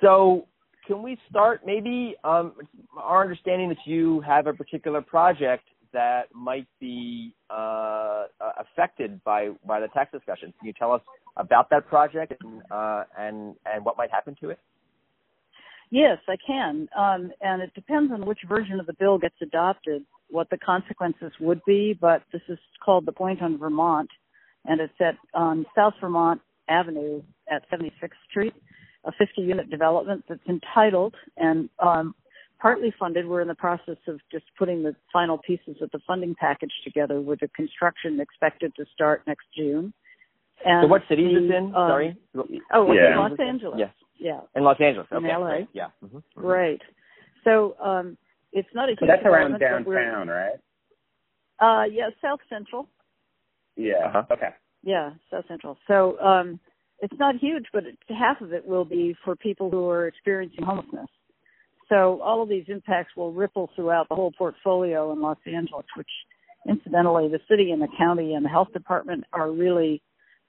So, can we start maybe um, our understanding that you have a particular project that might be uh, uh, affected by by the tax discussion? Can you tell us about that project and uh, and and what might happen to it? Yes, I can. Um, and it depends on which version of the bill gets adopted, what the consequences would be. But this is called the Point on Vermont, and it's at on South Vermont Avenue at 76th Street, a 50-unit development that's entitled and um, partly funded. We're in the process of just putting the final pieces of the funding package together, with the construction expected to start next June. And so, what city is the, this in? um, Sorry. Oh, it's Yeah. in Los Angeles. Yes. Yeah. In Los Angeles. In Okay. LA. great. Yeah. Mhm. Mhm. Right. So um, it's not a huge. So that's around development, but we're- downtown, right? Uh, yeah, South Central. Yeah. Uh-huh. Okay. Yeah, South Central. So um, it's not huge, but it, half of it will be for people who are experiencing homelessness. So all of these impacts will ripple throughout the whole portfolio in Los Angeles, which incidentally the city and the county and the health department are really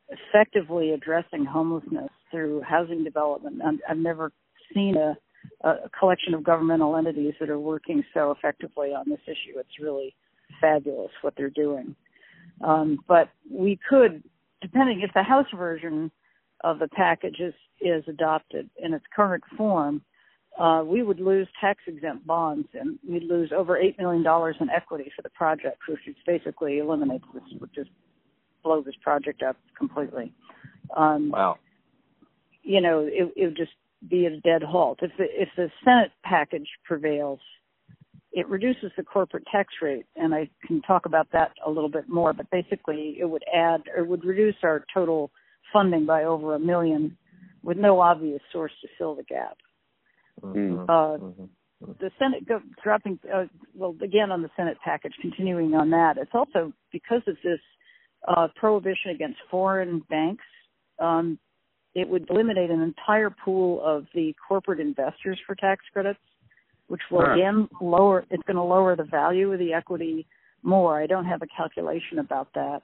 effectively addressing homelessness through housing development. I've never seen a, a collection of governmental entities that are working so effectively on this issue. It's really fabulous what they're doing. Um, but we could, depending if the House version of the package is, is adopted in its current form, uh, we would lose tax exempt bonds and we'd lose over $8 million in equity for the project, which is basically eliminates this, would just blow this project up completely. Um, Wow. you know, it, it would just be at a dead halt. If the, if the Senate package prevails, it reduces the corporate tax rate, and I can talk about that a little bit more. But basically, it would add or would reduce our total funding by over a million, with no obvious source to fill the gap. Mhm. Uh, Mhm. the Senate go, dropping, uh, well, again on the Senate package, continuing on that, it's also because of this uh, prohibition against foreign banks. Um, it would eliminate an entire pool of the corporate investors for tax credits, which will Huh. again lower. It's going to lower the value of the equity more. I don't have a calculation about that.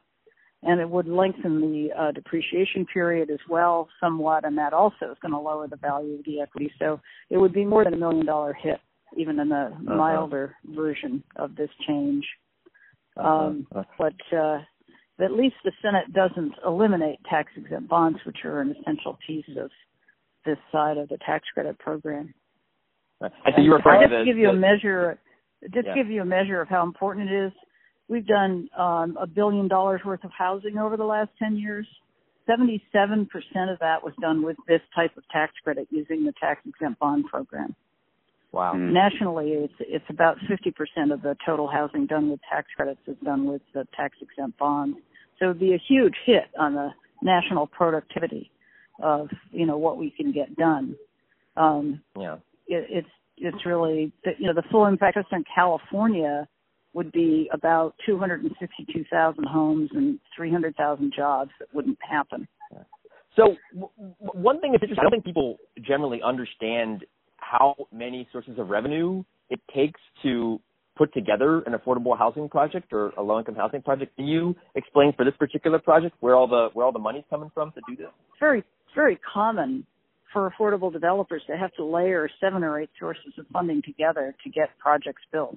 And it would lengthen the uh, depreciation period as well somewhat, and that also is going to lower the value of the equity. So it would be more than a million dollar hit, even in the milder version of this change. Um, Uh-huh. but uh, at least the Senate doesn't eliminate tax exempt bonds, which are an essential piece of this side of the tax credit program. I see you referring just to the, give you a measure, just Yeah. give you a measure of how important it is. We've done um, a billion dollars worth of housing over the last ten years. Seventy-seven percent of that was done with this type of tax credit using the tax exempt bond program. wow. Mm. Nationally, it's it's about fifty percent of the total housing done with tax credits is done with the tax exempt bonds. So it'd be a huge hit on the national productivity of you know what we can get done. Um, Yeah. it, it's it's really the, you know the full impact just on California would be about 262,000 homes and 300,000 jobs that wouldn't happen. So w- one thing that's interesting, I don't think people generally understand how many sources of revenue it takes to put together an affordable housing project or a low income housing project. Can you explain for this particular project where all the where all the money's coming from to do this? It's very it's very common for affordable developers to have to layer seven or eight sources of funding together to get projects built.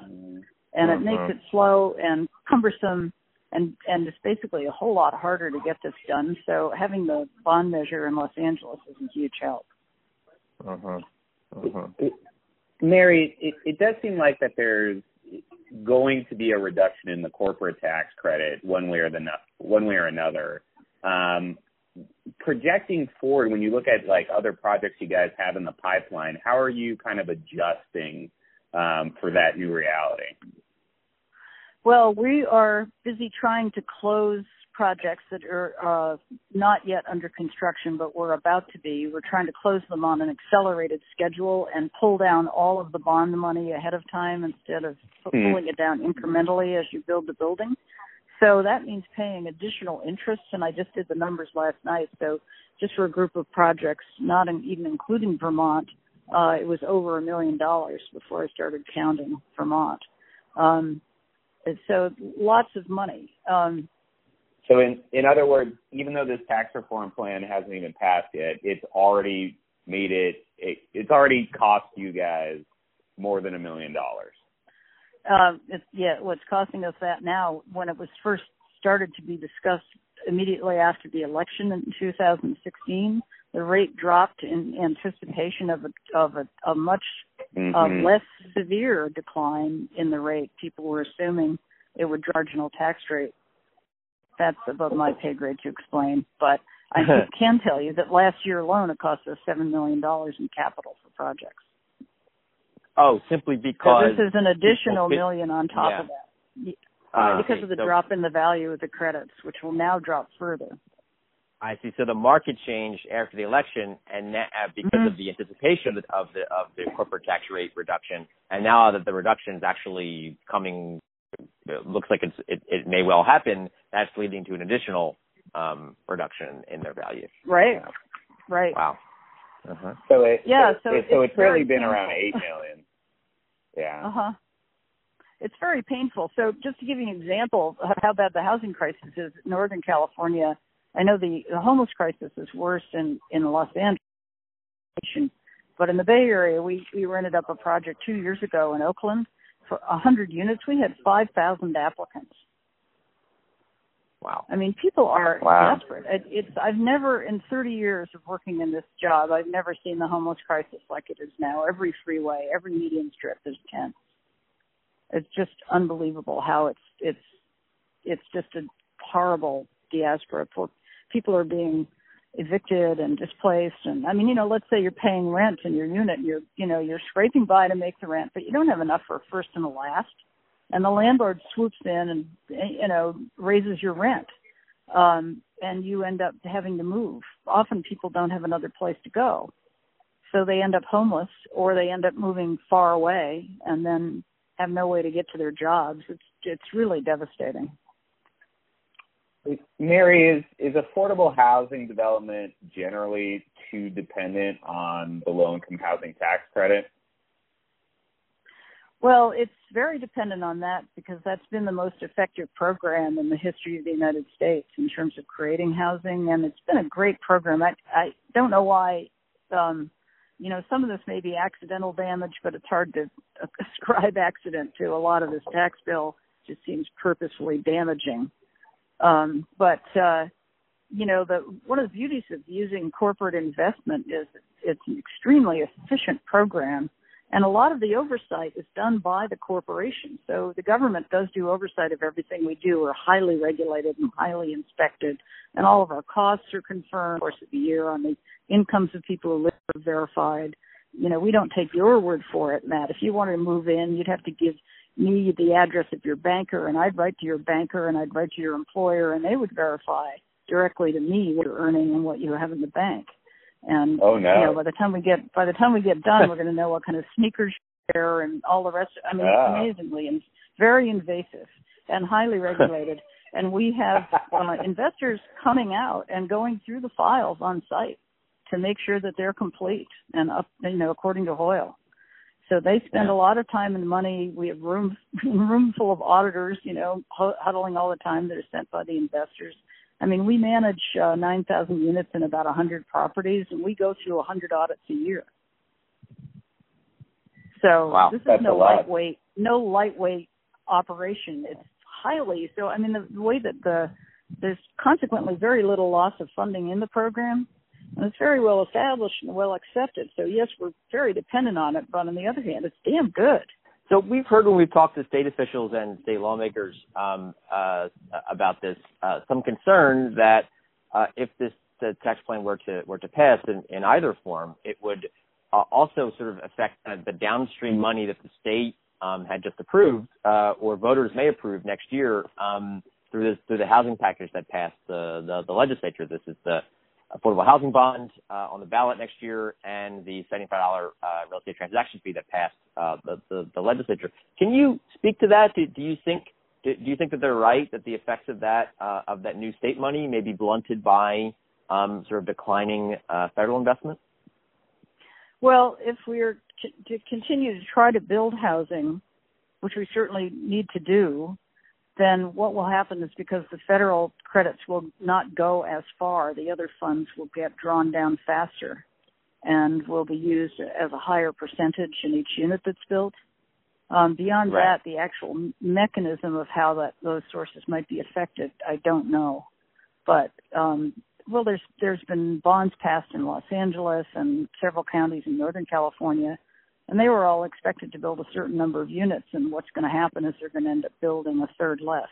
And it makes Mhm. it slow and cumbersome and and it's basically a whole lot harder to get this done. So having the bond measure in Los Angeles is a huge help. Uh-huh. Uh-huh. Mary, it, it does seem like that there's going to be a reduction in the corporate tax credit one way or the one way or another. Um, projecting forward, when you look at like other projects you guys have in the pipeline, how are you kind of adjusting um, for that new reality? Well, we are busy trying to close projects that are uh, not yet under construction, but we're about to be. We're trying to close them on an accelerated schedule and pull down all of the bond money ahead of time instead of pu- Hmm. pulling it down incrementally as you build the building. So that means paying additional interest, and I just did the numbers last night. So just for a group of projects, not in, even including Vermont, uh, it was over a million dollars before I started counting Vermont. Um, so lots of money. Um, So in in other words, even though this tax reform plan hasn't even passed yet, it's already made it, it it's already cost you guys more than a million dollars. um, it's, yeah, what's costing us that now, when it was first started to be discussed immediately after the election in 2016, the rate dropped in anticipation of a, of a, a much uh, Mhm. less severe decline in the rate. People were assuming it would marginal tax rate. That's above my pay grade to explain, but I can tell you that last year alone it cost us seven million dollars in capital for projects. Oh, simply So because this is an additional people- million on top yeah. of that. Ah, because okay, of the so- drop in the value of the credits, which will now drop further. I see. So the market changed after the election, and that, uh, because mm-hmm. of the anticipation of the of the corporate tax rate reduction, and now that the reduction is actually coming, it looks like it's, it, it may well happen. That's leading to an additional um, reduction in their value. Right. Right. Wow. Uh-huh. So it yeah. So, so it, so it's, it's really been around eight million. Yeah. Uh huh. It's very painful. So just to give you an example of how bad the housing crisis is in Northern California, I know the, the homeless crisis is worse in in Los Angeles, but in the Bay Area, we we rented up a project two years ago in Oakland for a hundred units. We had five thousand applicants. Wow. I mean, people are wow. desperate. It, it's I've never in 30 years of working in this job, I've never seen the homeless crisis like it is now. Every freeway, every median strip, there's tents. It's just unbelievable how it's it's it's just a horrible diaspora. People are being evicted and displaced. And I mean, you know, let's say you're paying rent in your unit and you're you know, you're scraping by to make the rent, but you don't have enough for a first and a last. And the landlord swoops in and you know raises your rent um and you end up having to move. Often people don't have another place to go. So they end up homeless or they end up moving far away and then have no way to get to their jobs. It's it's really devastating Mary, is is affordable housing development generally too dependent on the low income housing tax credit? Well, it's very dependent on that because that's been the most effective program in the history of the United States in terms of creating housing, and it's been a great program. I I don't know why, um, you know, some of this may be accidental damage, but it's hard to ascribe accident to a lot of this tax bill. It just seems purposefully damaging. Um, but uh, you know, the one of the beauties of using corporate investment is it's an extremely efficient program and a lot of the oversight is done by the corporation. So the government does do oversight of everything we do. We're highly regulated and highly inspected, and all of our costs are confirmed. Course, of the year on the incomes of people who live are verified. You know, we don't take your word for it, Matt. If you wanted to move in, you'd have to give me the address of your banker, and I'd write to your banker, and I'd write to your employer, and they would verify directly to me what you're earning and what you have in the bank. And oh no! You know, by the time we get by the time we get done, we're going to know what kind of sneakers you wear and all the rest. I mean, oh. amazingly and very invasive and highly regulated. and we have uh, investors coming out and going through the files on site to make sure that they're complete and up, you know, according to Hoyle. So they spend a lot of time and money. We have room room full of auditors, you know, huddling all the time that are sent by the investors I mean, we manage uh, 9,000 units in about 100 properties, and we go through 100 audits a year. So wow, this is no lightweight, no lightweight operation. It's highly so. I mean, the, the way that the there's consequently very little loss of funding in the program, and it's very well established and well accepted. So yes, we're very dependent on it, but on the other hand, it's damn good. So we've heard when we've talked to state officials and state lawmakers um, uh, about this, uh, some concern that uh, if this tax plan were to were to pass in, in either form, it would uh, also sort of affect the downstream money that the state um, had just approved uh, or voters may approve next year um, through this through the housing package that passed the, the the legislature. This is the affordable housing bond uh, on the ballot next year and the $75 uh, real estate transaction fee that passed uh, the, the, the, legislature. Can you speak to that? Do, do you think do, do, you think that they're right that the effects of that uh, of that new state money may be blunted by um, sort of declining uh, federal investment? Well, if we're to continue to try to build housing, which we certainly need to do, then what will happen is because the federal credits will not go as far, the other funds will get drawn down faster and will be used as a higher percentage in each unit that's built. Um, beyond right. that, the actual mechanism of how that those sources might be affected, I don't know. But um, well, there's there's been bonds passed in Los Angeles and several counties in Northern California and they were all expected to build a certain number of units and what's going to happen is they're going to end up building a third less.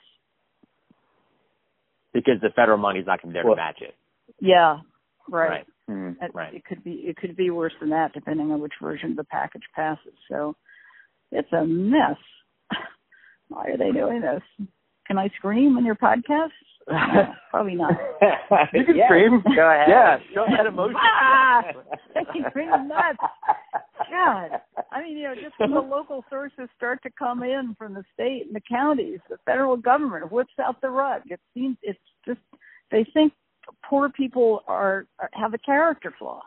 Because the federal money's not going to be there well, to match it. yeah right. Right. Mm, it, right. it could be it could be worse than that depending on which version of the package passes. So it's a mess. Why are they doing this? Can i scream in your podcast Probably not. you can yeah, scream. Go ahead. Yeah, show that emotion. ah, making me nuts. God, I mean, you know, just when the local sources start to come in from the state and the counties, the federal government whips out the rug. It seems it's just they think poor people are, are have a character flaw.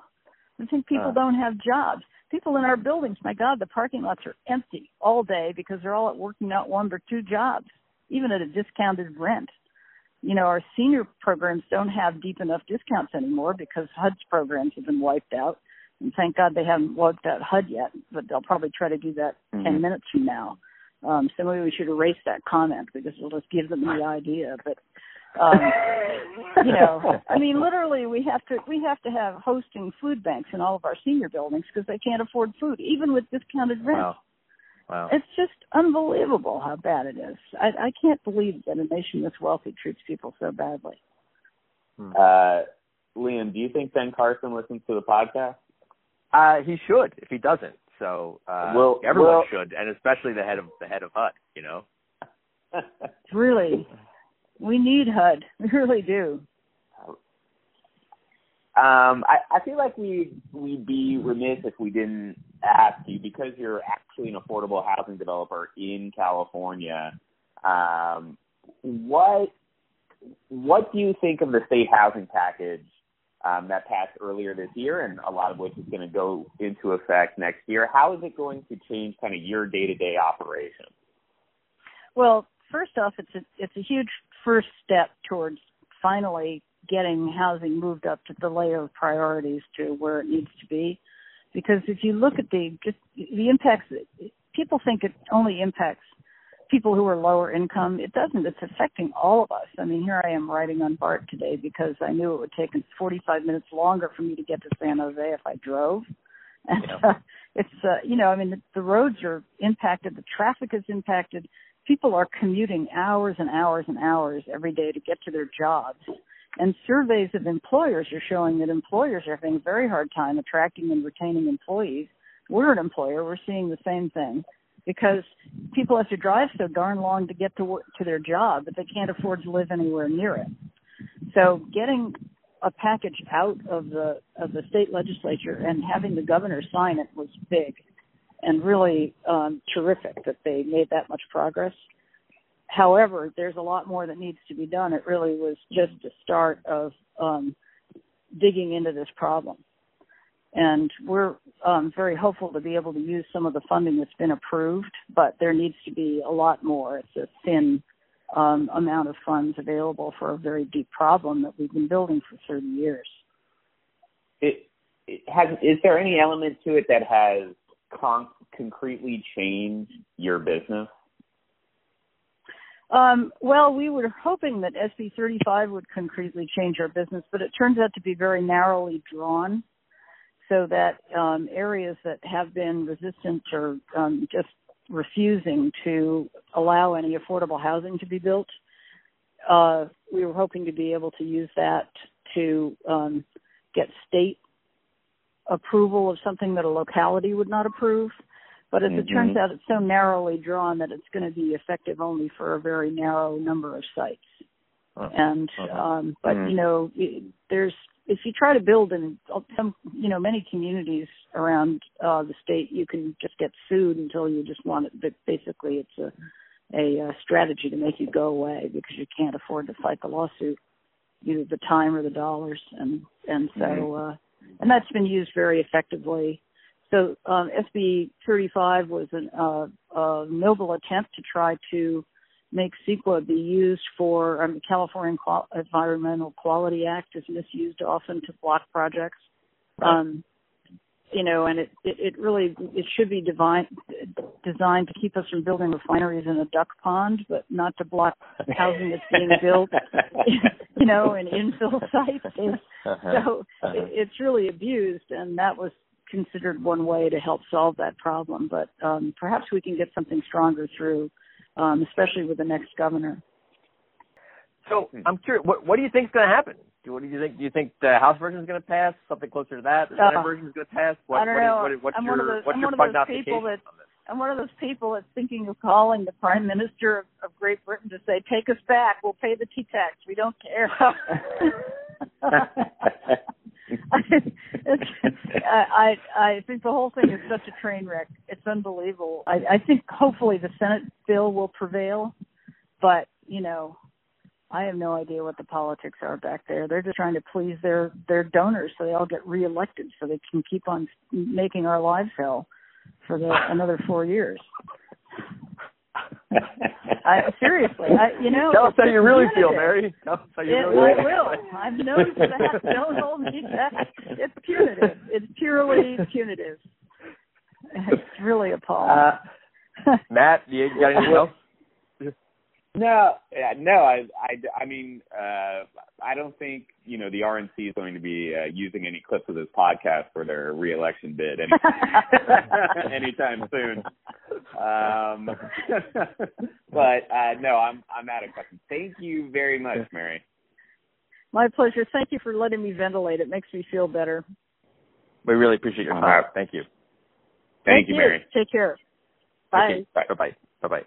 They think people Uh. don't have jobs. People in our buildings, my God, the parking lots are empty all day because they're all at working out one or two jobs, even at a discounted rent. You know, our senior programs don't have deep enough discounts anymore because HUD's programs have been wiped out. And thank God they haven't wiped out HUD yet, but they'll probably try to do that 10 Mhm. minutes from now. Um, so maybe we should erase that comment because it'll just give them the idea. But um, you know, I mean, literally, we have to we have to have hosting food banks in all of our senior buildings because they can't afford food, even with discounted rent. Wow. Wow. It's just unbelievable how bad it is. I, I can't believe that a nation this wealthy treats people so badly. Uh, Liam, do you think Ben Carson listens to the podcast? Uh, he should if he doesn't. So uh, Well- everyone well- should, and especially the head of the head of HUD. You know. It's really, we need HUD. We really do. Um, I, I feel like we we'd be remiss if we didn't ask you because you're actually an affordable housing developer in California. Um, what what do you think of the state housing package um, that passed earlier this year, and a lot of which is going to go into effect next year? How is it going to change kind of your day to day operation? Well, first off, it's a it's a huge first step towards finally getting housing moved up to the layer of priorities to where it needs to be. Because if you look at the just the impacts, people think it only impacts people who are lower income. It doesn't. It's affecting all of us. I mean, here I am riding on BART today because I knew it would take 45 minutes longer for me to get to San Jose if I drove. And Yeah. uh, it's uh, you know, I mean, the, the roads are impacted, the traffic is impacted. People are commuting hours and hours and hours every day to get to their jobs. And surveys of employers are showing that employers are having a very hard time attracting and retaining employees. We're an employer, we're seeing the same thing because people have to drive so darn long to get to work, to their job that they can't afford to live anywhere near it. So getting a package out of the of the state legislature and having the governor sign it was big and really um, terrific that they made that much progress. However, there's a lot more that needs to be done. It really was just the start of um, digging into this problem. And we're um, very hopeful to be able to use some of the funding that's been approved, but there needs to be a lot more. It's a thin um, amount of funds available for a very deep problem that we've been building for 30 years. it, it has is there any element to it that has con- concretely changed your business? Um, well, we were hoping that SB 35 would concretely change our business, but it turns out to be very narrowly drawn so that um, areas that have been resistant or um, just refusing to allow any affordable housing to be built, uh, we were hoping to be able to use that to um, get state approval of something that a locality would not approve. But as it Mhm. turns out, it's so narrowly drawn that it's going to be effective only for a very narrow number of sites. Uh, And uh-huh. um, but Mm. you know, it- there's if you try to build in some you know many communities around uh, the state, you can just get sued until you just want it. But basically, it's a a, uh strategy to make you go away because you can't afford to fight the lawsuit, either the time or the dollars, and and so Mhm. uh, and that's been used very effectively. So um, SB 35 was an, uh, a noble attempt to try to make CEQA be used for um, the California Qual- Environmental Quality Act is misused often to block projects. Um, you know, and it, it, it really it should be divine, designed to keep us from building refineries in a duck pond, but not to block housing that's being built. you know, in infill sites. Uh-huh. So it, it's really abused, and that was considered one way to help solve that problem. But um, perhaps we can get something stronger through, um, especially with the next governor. So I'm curious, what what do you think is going to happen? Do, what do you think? Do you think the House version is going to pass? Something closer to that? The Senate Uh, version is going to pass? What, I don't what is- know. what is- what's I'm your one of those- what's I'm your one of those people that- I'm one of those people that's thinking of calling the Prime Minister of, of Great Britain to say, "Take us back. We'll pay the tea tax. We don't care." I, I I think the whole thing is such a train wreck. It's unbelievable. I, I think hopefully the Senate bill will prevail, but you know, I have no idea what the politics are back there. They're just trying to please their their donors so they all get reelected so they can keep on making our lives hell for the another four years. I, seriously, I, you know. Tell us how you really feel, Mary. Tell us how you it, really I will. I've noticed that. Don't hold me back. It's punitive. It's purely punitive. It's really appalling. Uh, Matt, you got anything else? No, yeah, no. I, I, I mean, uh, I don't think you know the RNC is going to be uh, using any clips of this podcast for their reelection bid anytime, anytime soon. Um, but uh, no, I'm I'm out of questions. Thank you very much, Mary. My pleasure. Thank you for letting me ventilate. It makes me feel better. We really appreciate your time. Thank you. Thank, Thank you, you, Mary. Take care. Bye. Okay. Bye. Bye. Bye. Bye.